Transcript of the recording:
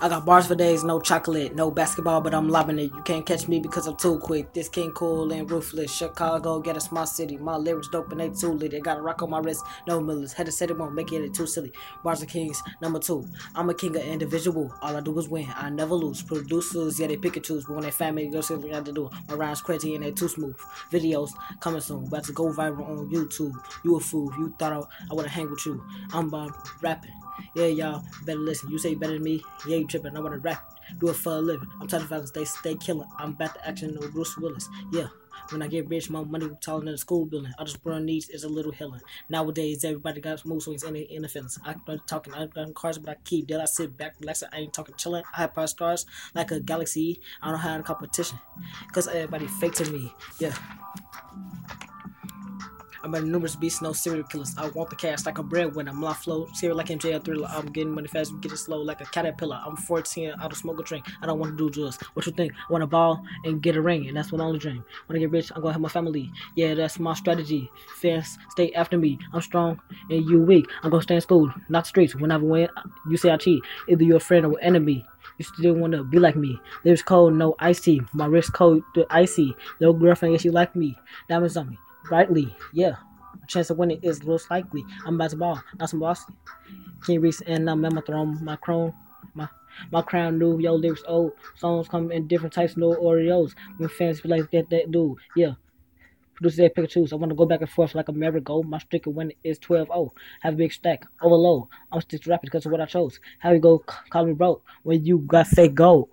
I got bars for days, no chocolate, no basketball, but I'm lobbing it. You can't catch me because I'm too quick. This king cool and ruthless. Chicago, get a small city. My lyrics dope and they too lit. They got a rock on my wrist, no millers. Had to say it won't make it too silly. Bars of kings, number two. I'm a king of individual. All I do is win. I never lose. Producers, yeah, they pick and choose, but when they family me, they go see what I got to do. My rhymes crazy and they too smooth. Videos coming soon. About to go viral on YouTube. You a fool. You thought I, I would hang with you. I'm about rapping. Yeah, y'all better listen. You say better than me. Yeah, you tripping. I wanna rap, do it for a living. I'm tired of violence. They stay killing. I'm about to action with Bruce Willis. Yeah. When I get rich, my money taller than the school building. I just run needs is a little healing. Nowadays, everybody got mood swings in the feelings. I'm talking, I got cars, but I keep dead. I sit back, relax. I ain't talking chilling. I have stars like a galaxy. I don't have competition. Cause everybody fake to me. Yeah. I'm at numerous beasts, no serial killers. I want the cash like a breadwinner. I'm not flow, serial like MJ Thriller. I'm getting money fast, get it slow like a caterpillar. I'm 14, I don't smoke a drink. I don't want to do drugs. What you think? I want to ball and get a ring, and that's what I only dream. When I get rich, I'm gonna have my family. Yeah, that's my strategy. Fans stay after me. I'm strong and you weak. I'm gonna stay in school, not streets. Whenever win, you say I cheat. Either you're a friend or enemy. You still want to be like me. Lyrics cold, no icy. My wrist cold, icy. No girlfriend, yes, you like me. Diamonds on me brightly. Yeah, a chance of winning is most likely. I'm about to ball, not some Boston. King Reese and um, I'm at my throne, my crown, my my crown new, yo lyrics old. Songs come in different types, no Oreos. When fans be like that, that dude, yeah. Producers they pick choose. I want to go back and forth like a merry-go. My streak of win is 12-0. Have a big stack, overload. I'm still rapping because of what I chose. How you go call me broke when you got say go?